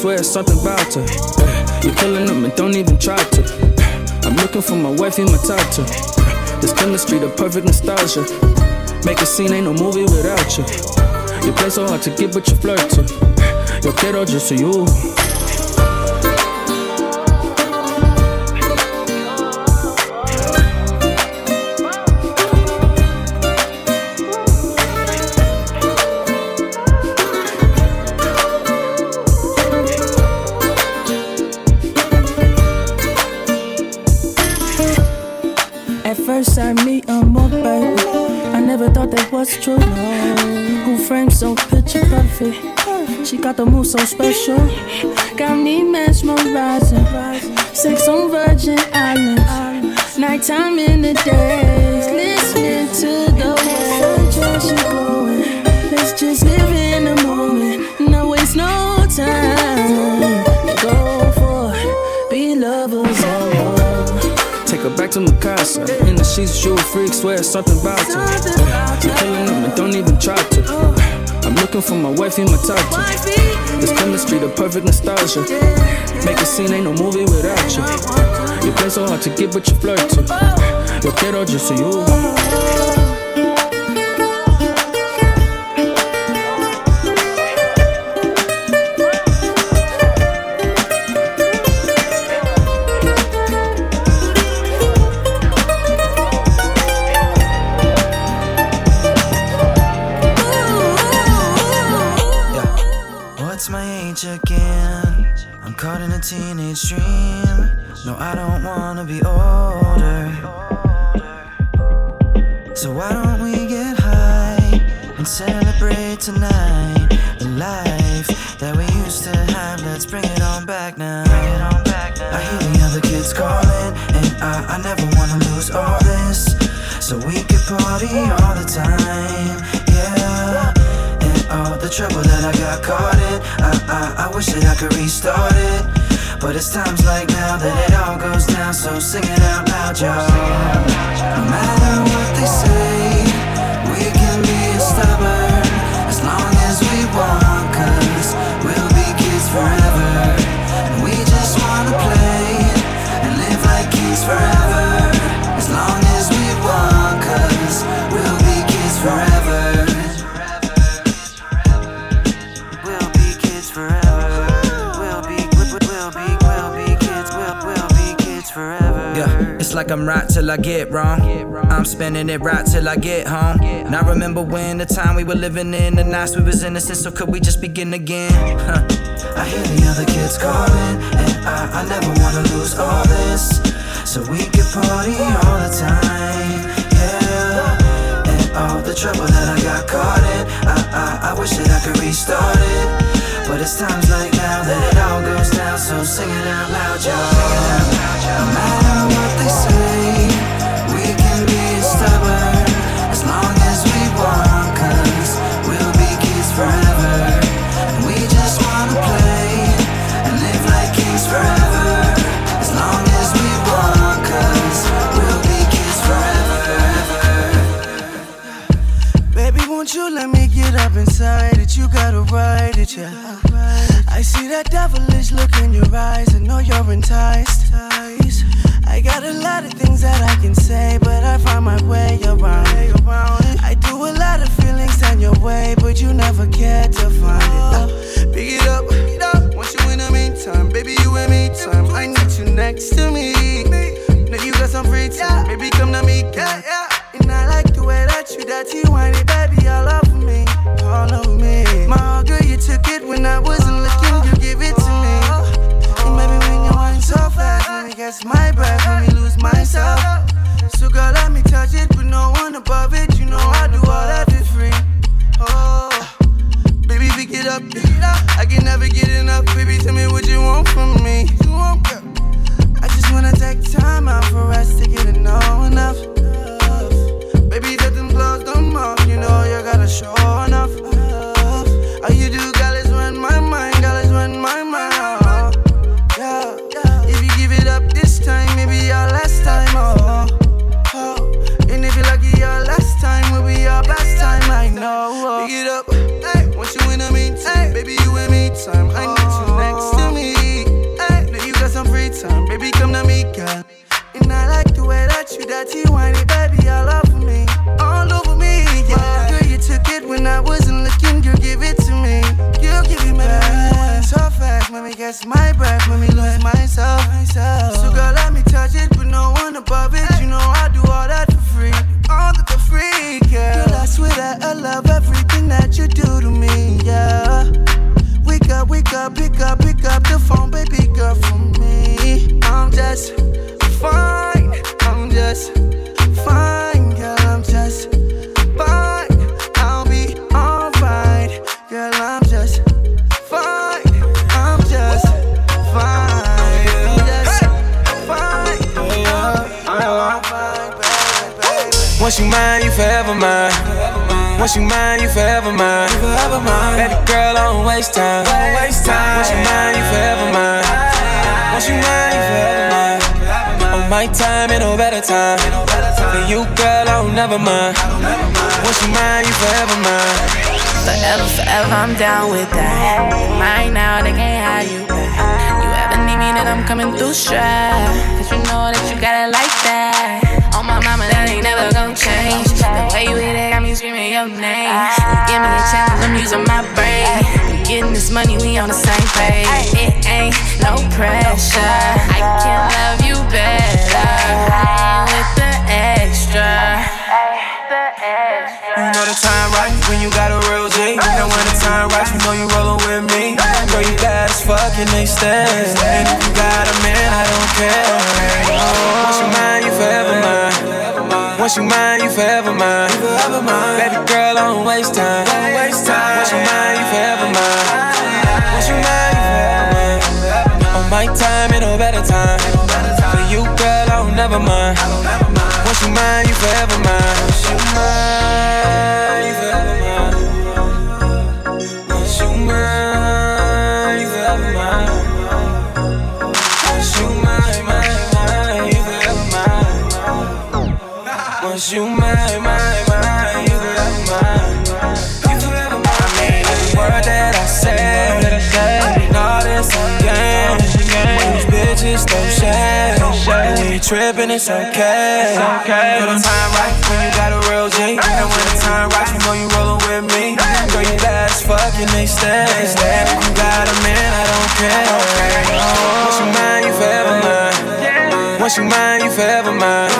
Swear it's something about her. Eh, You're killing them and don't even try to. Eh, I'm looking for my wife wifey, my tata. Eh, This chemistry, the perfect nostalgia. Make a scene, ain't no movie without you. You play so hard to get, but you flirt to. Yo quiero just you. Thought that was true. Who framed so picture perfect? She got the move so special. Got me mesmerizing. Sex on Virgin Islands. Nighttime in the days. Listening to the glowing. Let's just live in back to Mikasa. In the sheets, you a freak, swear something about. Eh, You're killing them and don't even try to. I'm looking for my wife wifey, my tata. This chemistry, the perfect nostalgia. Make a scene, ain't no movie without you. You play so hard to get, but you flirt to. Yo quiero just for you. Again? I'm caught in a teenage dream. No, I don't wanna be older. So why don't we get high and celebrate tonight? The life that we used to have, let's bring it on back now. I hear the other kids calling, and I, I never wanna lose all this. So we could party all the time, the trouble that I got caught in, I, I, I wish that I could restart it. But it's times like now that it all goes down, so sing it out loud, y'all. No matter what they say, we can be stubborn like I'm right till I get wrong. I'm spending it right till I get home. Now remember when the time we were living in, the nights we was innocent, so could we just begin again? Huh. I hear the other kids calling, and I, I never wanna lose all this. So we can party all the time, yeah. And all the trouble that I got caught in, I, I, I wish that I could restart it. But it's times like now that it all goes down, so sing it out loud, y'all. Won't you let me get up inside it? You gotta ride it, yeah. I see that devilish look in your eyes. I know you're enticed. I got a lot of things that I can say, but I find my way around it. I do a lot of feelings down your way, but you never care to find it. Uh, pick it up, pick it up. Want you in the meantime, baby, you in me time. I need you next to me. Now you got some free time, baby, come to me, yeah, yeah. Like the way that you dirty whiny, baby, all over me, all over me. My girl, you took it when I wasn't looking, you give it to me. And baby, when you whine so fast, let me catch my breath, let me lose myself. So girl, let me touch it, but no one above it. You know I do all that for free. Oh, baby, pick it up, it. I can never get enough, baby. Tell me what you want from me. You. I just wanna take time out for us to get to know enough. Show enough. All you do, girl, is run my mind. Girl, is run my mind. Yeah. If you give it up this time, maybe your last time. Oh, oh. And if you're lucky, your last time will be your best time. I know. Oh. Pick it up. Hey, want you in the meantime, baby, you in me time. I need you oh. next to me. Hey, now you got some free time, baby, come to me, girl. And I like the way that you dirty whiny, baby, all over when I wasn't looking, you give it to me, you give it back. So fast, me catch my breath, me lose myself. So girl, let me touch it, but no one above it. You know I do all that for free, all that for free, girl. Girl, I swear that I love everything that you do to me, yeah. Wake up, wake up, pick up, pick up the phone, baby girl, for me. I'm just fine. I'm just fine, Once you mine, you forever mine. Once you mine, you forever mine. Baby girl, I don't waste time. Once you mine, you forever mine. Once you mine, you forever mine. On my time and no better time. For you, girl, I don't never mind. Once you mine, you forever mine. Forever, forever, I'm down with that. Mine now, they can't have you back. You ever need me, then I'm coming through strap. Cause you know that you got it like that. Ain't never gonna change. The way you hit it got me screaming your name. You give me a challenge, I'm using my brain. We getting this money, we on the same page. It ain't no pressure. I can love you better. I with the extra. You know the time right when you got a real G. You know when the time right, you know you rollin' with me. Girl, you bad as fuck and they stand. And if you got a man, I don't care. Once you mine, you forever mine. Once you mine, you forever mine. Baby girl, I don't waste time. Once you mine, you forever mine. Once you mine, you forever mine. On my time and no better time. For you, girl, I don't never mind. Once you mine, you forever mine. Once you mine, you forever mine. Once you mine, you forever mine. Cause you mine, mine, mine, you love mine. You forever mine. I mean, every word that I say, I mean all this again. These bitches don't share. We tripping, it's okay. When the time right, when you got a real G. And when the time right, you know you rollin' with me. Girl, you bad as fuck and they stay. You got a man, I don't care. Once you mind, you forever mine. Once you mind, you forever mine.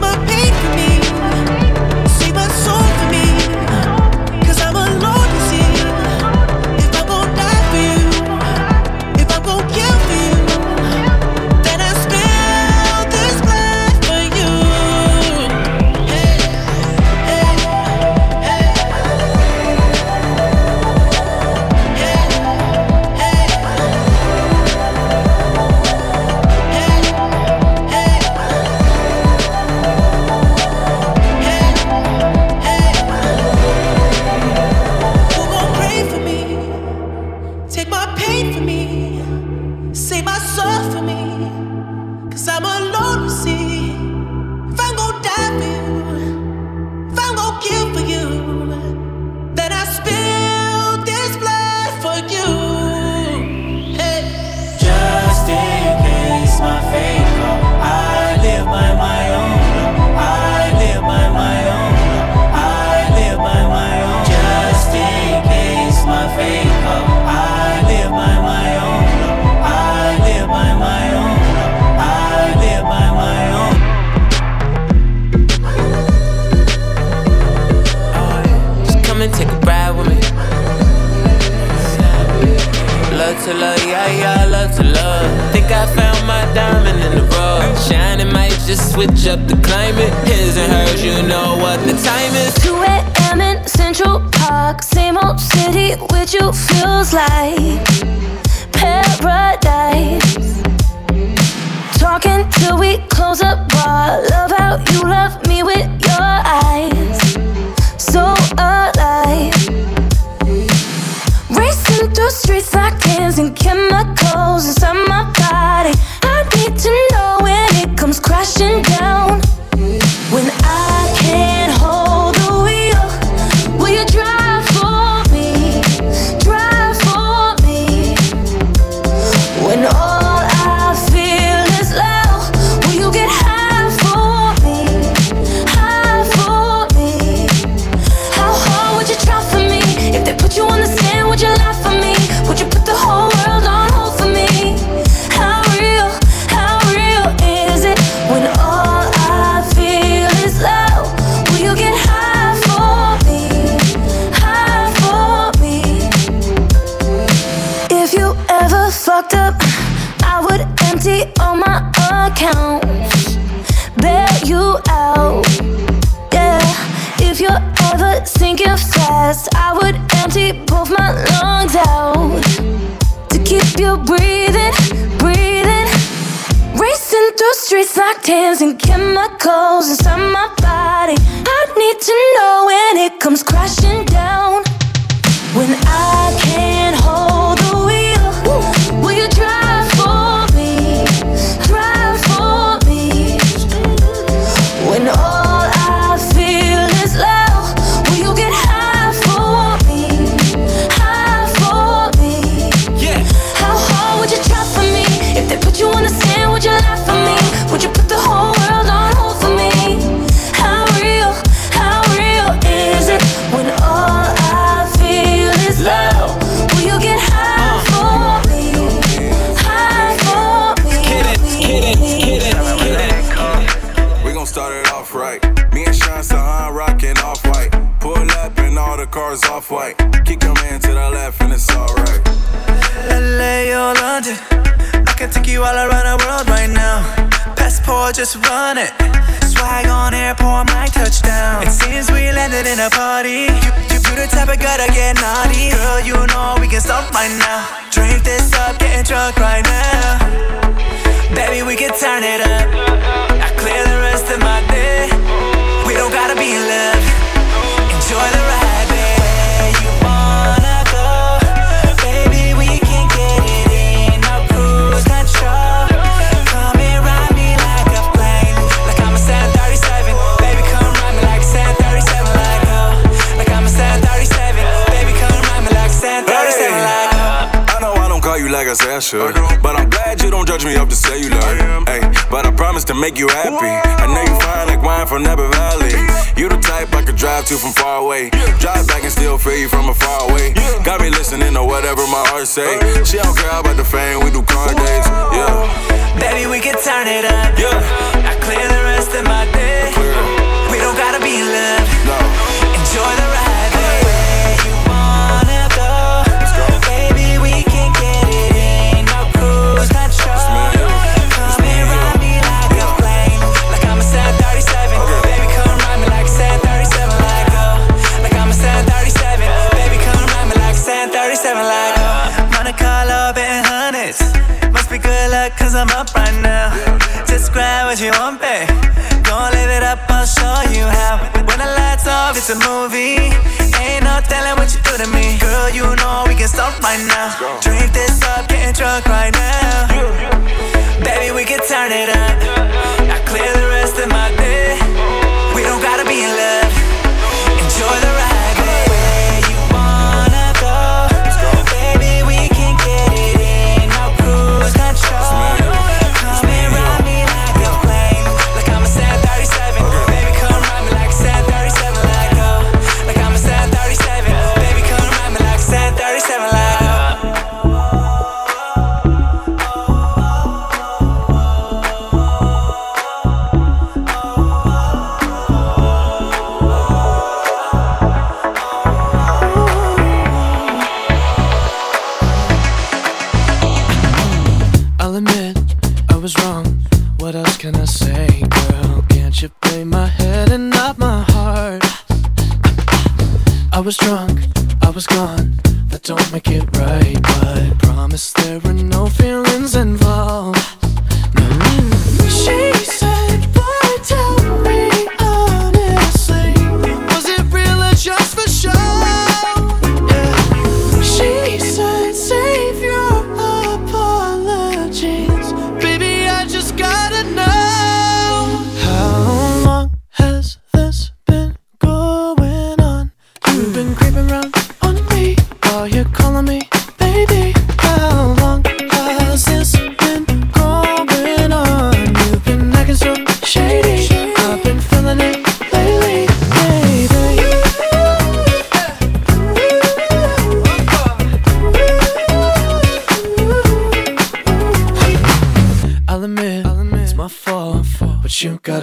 my pain for me. say. She don't care about the fame, we do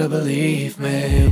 believe me.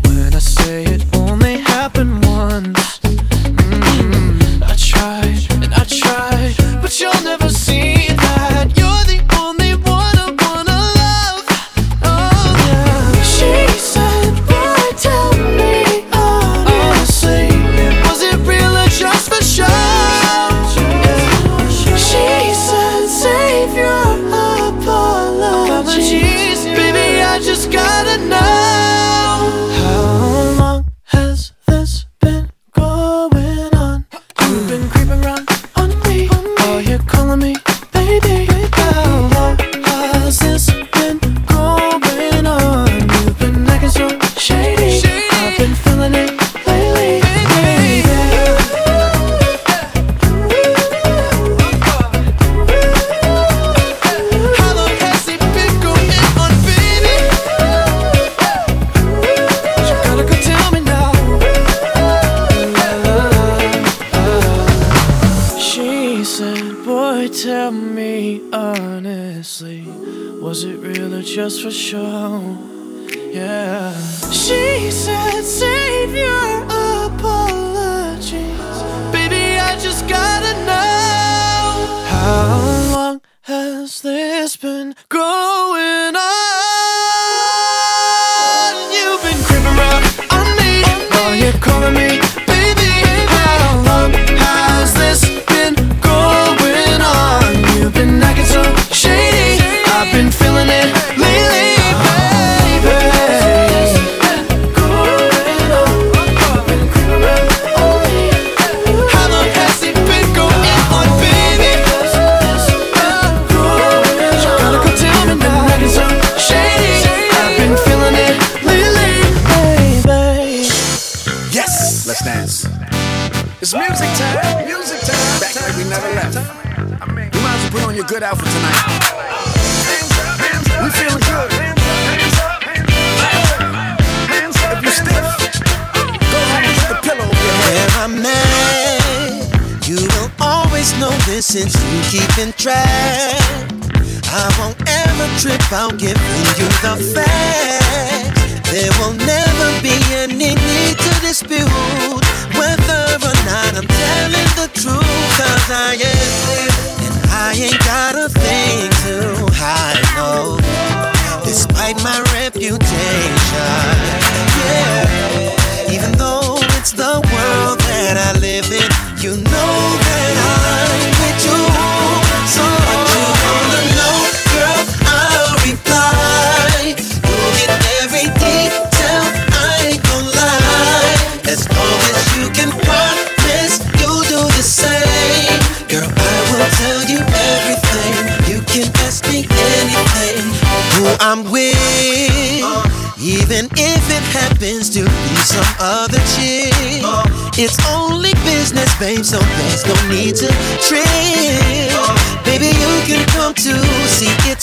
Out giving you the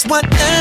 see it's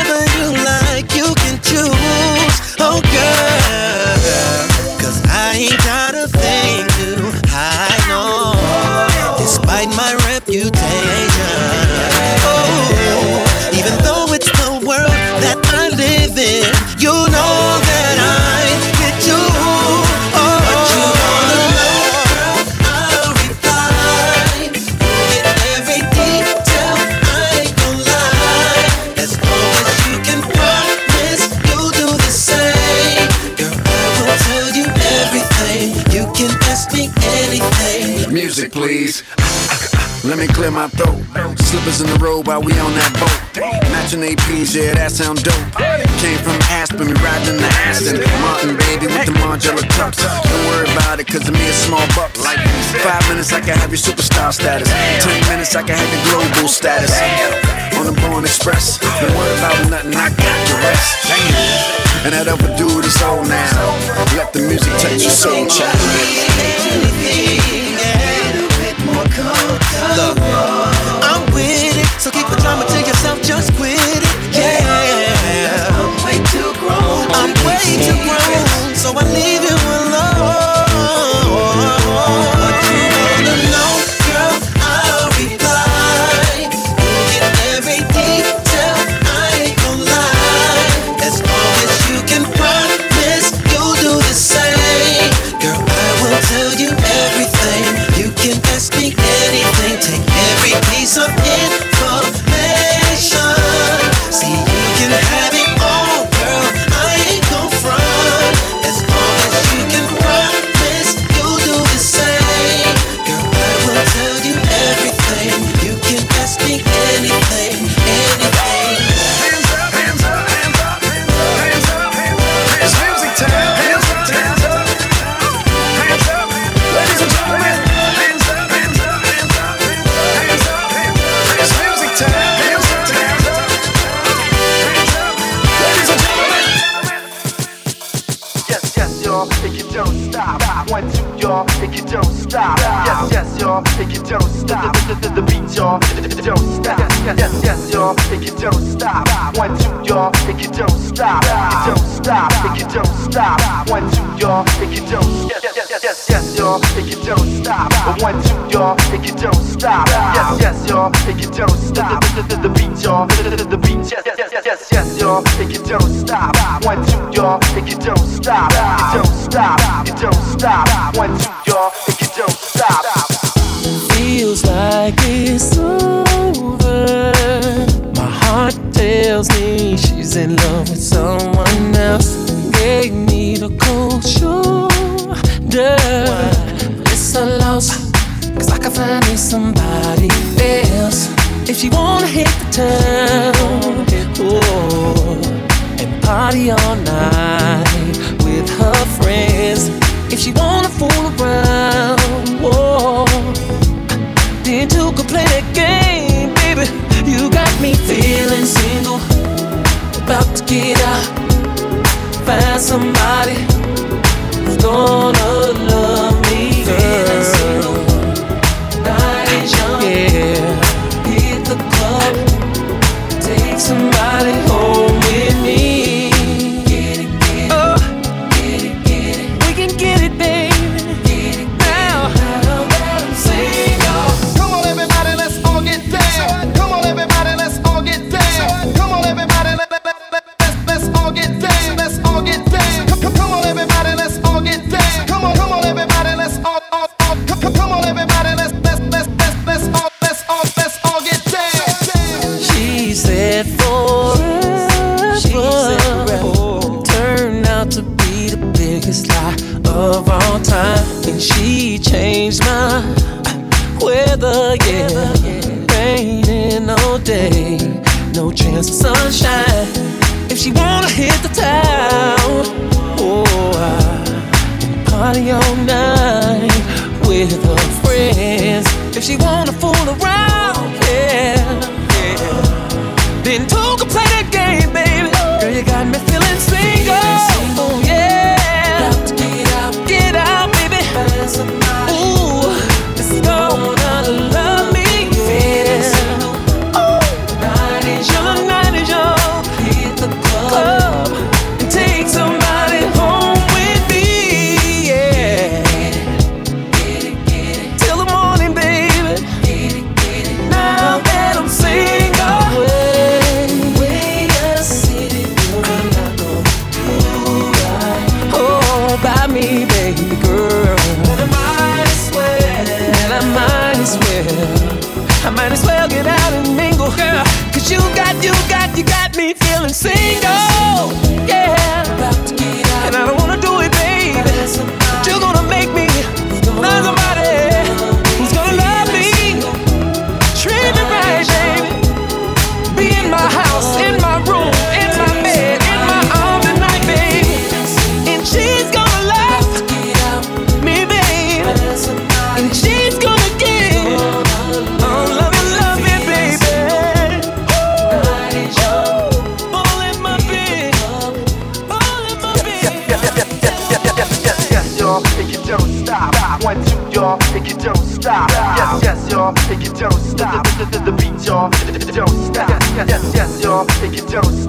my throat. Slippers in the road while we on that boat. Matching APs, yeah, that sound dope. Came from Aspen, we riding in the Aston. Martin, baby, with the Margiela tux. Don't worry about it, cause of me, it's small bucks. Like five minutes, I can have your superstar status. Ten minutes, I can have your global status. On the Born Express, don't worry about nothing, I got the rest. And that other dude is old now. Let the music touch your soul, child. I'm with it, so keep the drama to yourself, just quit it. Yeah, I'm way too grown. I'm way too grown, so I leave if you don't stop. One, two, y'all, if you don't stop. Yes, yes, y'all, if you don't stop. The, beat, y'all, don't stop. Yes, yes, yes, y'all, if you don't stop. One, two, y'all, if you don't stop. If you don't stop, if you don't stop. One, two, y'all, if you don't. If you stop. One, two, y'all, if you don't stop. Yes, yes, y'all, if you don't stop. The, beat, y'all, the, beat. Yes, yes, yes, yes, yes, y'all, if you don't stop. One, two, y'all, if you don't stop. Stop, you don't stop. One, y'all, you don't stop. Feels like it's over. My heart tells me she's in love with someone else. Gave me the cold shoulder. It's a loss, cause I can find me somebody else. If she wanna hit the town, oh, and party all night If she wanna fool around, whoa, then you could play that game, baby. You got me feeling single, about to get out, find somebody who's gonna biggest lie of all time. And she changed my weather, yeah. raining all day, no chance of sunshine. If she wanna hit the town, oh, I party all night with her friends. If she wanna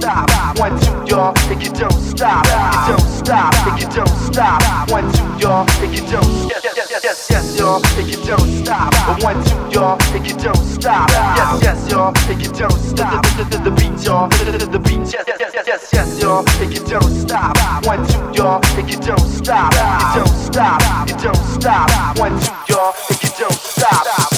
stop. One, two, y'all, think you don't stop. You don't stop, think you don't stop. One, two, y'all, think you don't stop. yes, yes, yes, y'all, think you don't stop. One, two, y'all, think you don't stop. Yes, yes, y'all, think you don't stop. The beat, y'all, the beat, yes, yes, yes, yes, y'all, think you don't stop. One, two, y'all, think you don't stop. You don't stop, you don't stop. One, two, y'all, think you don't stop.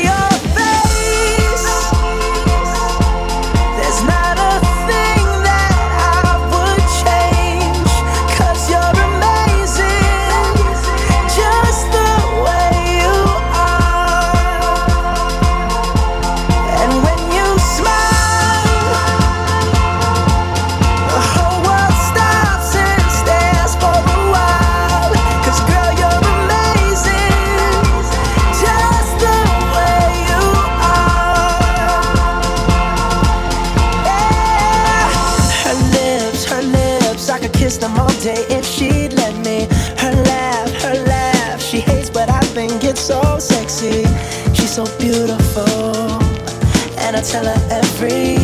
tell her every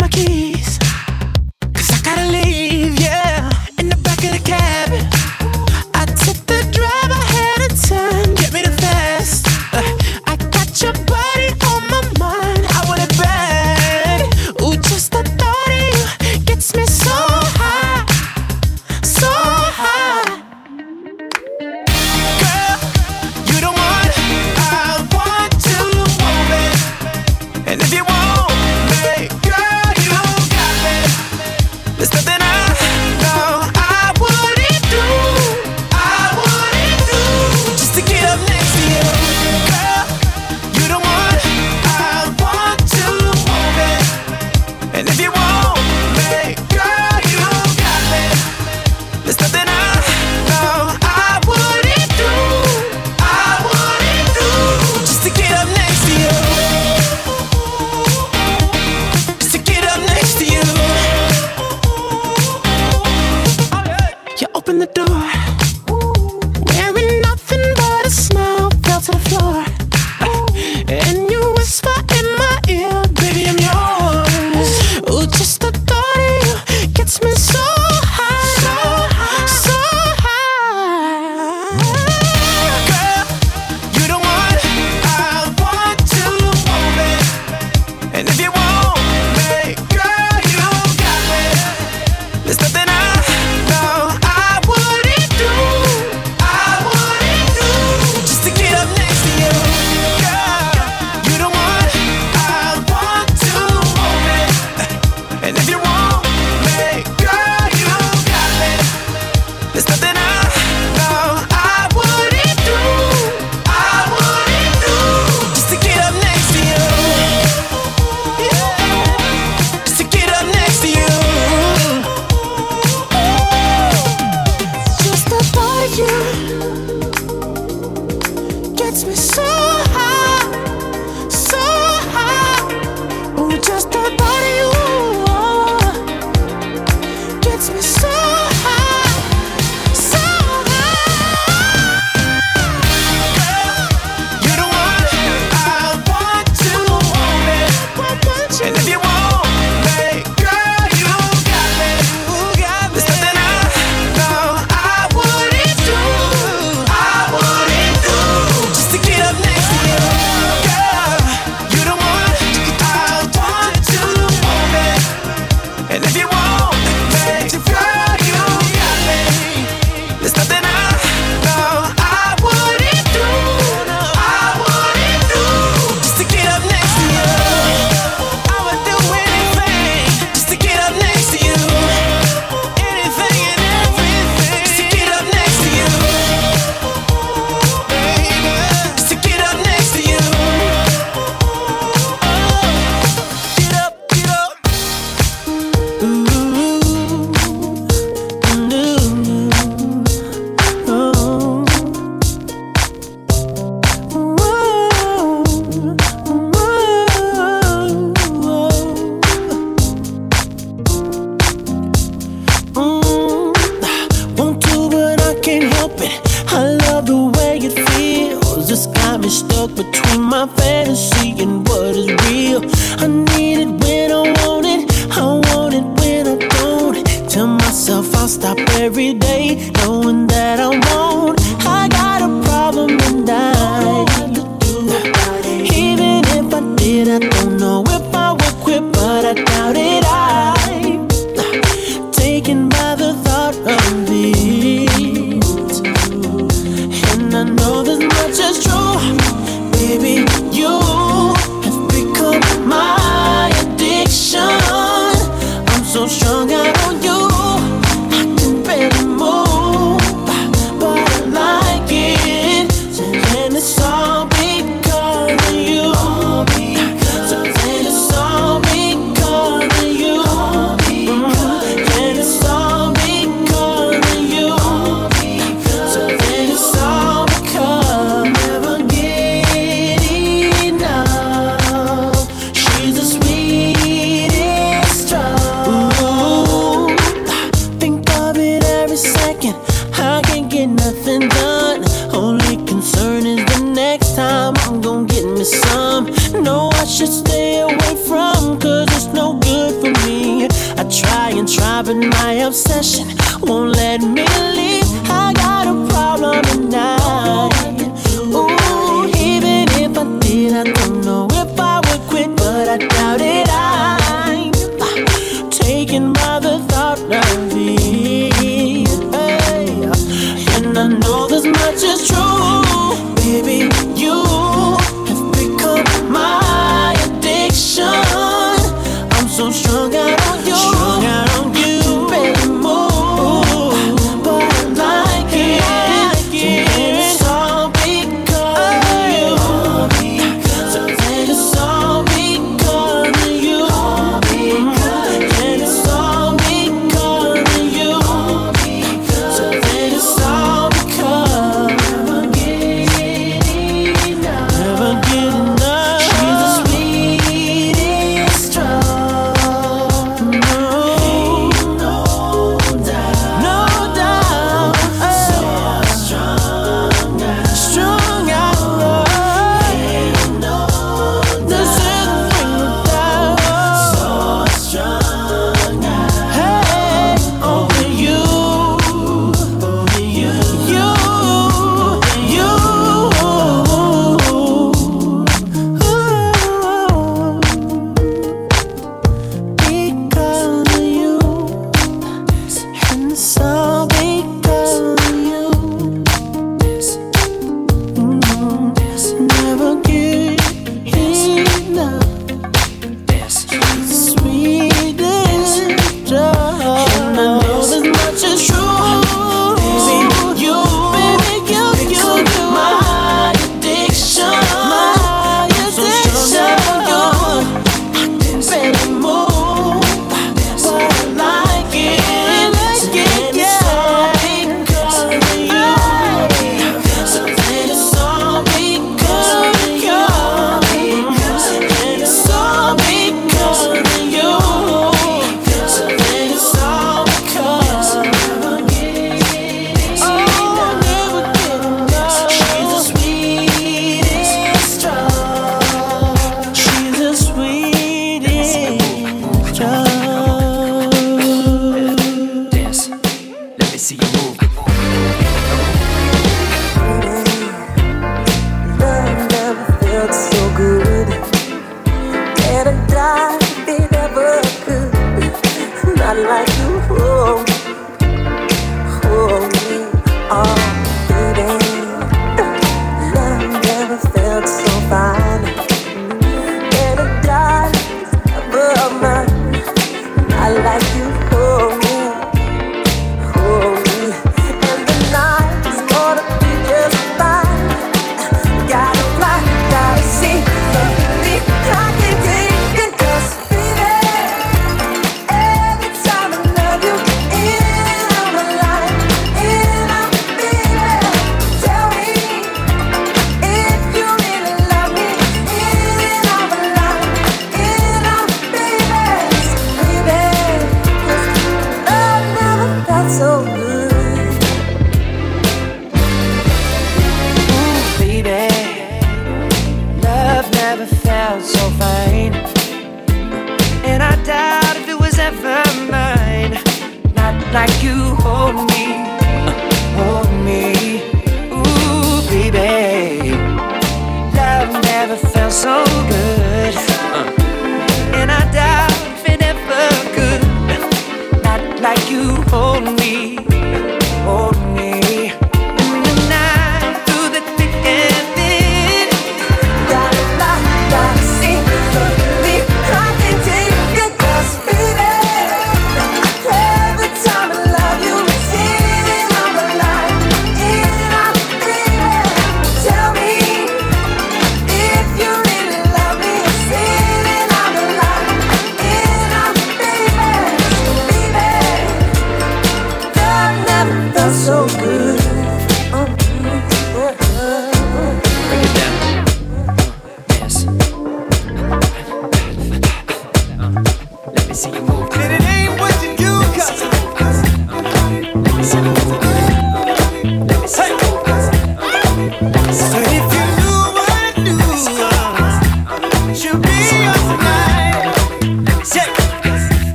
my keys?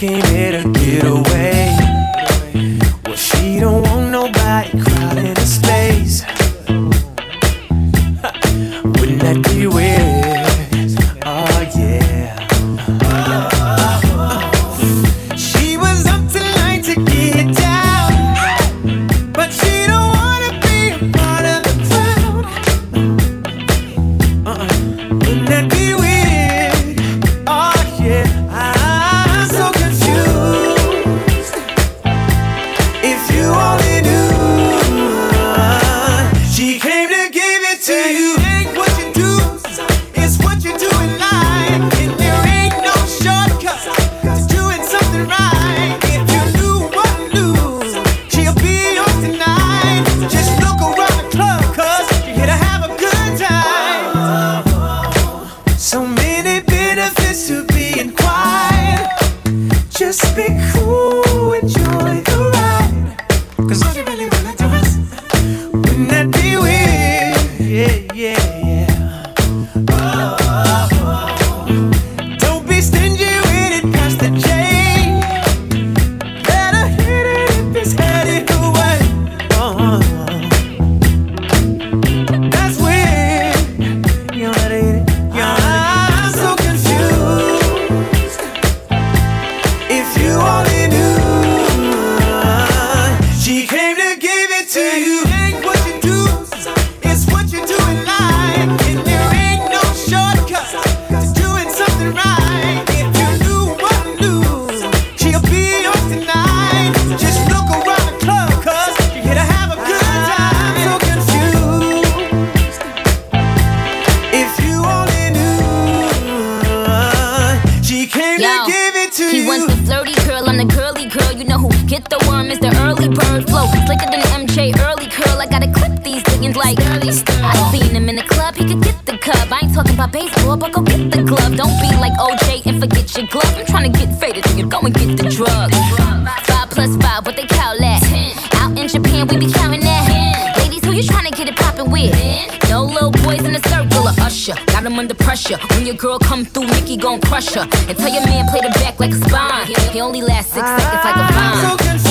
came here to get away. early bird flow. Slicker than MJ, Jheri curl. I gotta clip these things like early. I seen him in the club, he could get the cup. I ain't talking about baseball, but go get the glove. Don't be like OJ and forget your glove. I'm trying to get faded, nigga. Go and get the drug. Five plus five, what they call that? Out in Japan, we be counting that. Ladies, who you trying to get it poppin' with? No little boys in the circle of Usher. Got them under pressure. When your girl come through, Nicki gon' crush her. And tell your man play the back like a spine. He only lasts six seconds like a ah. vine.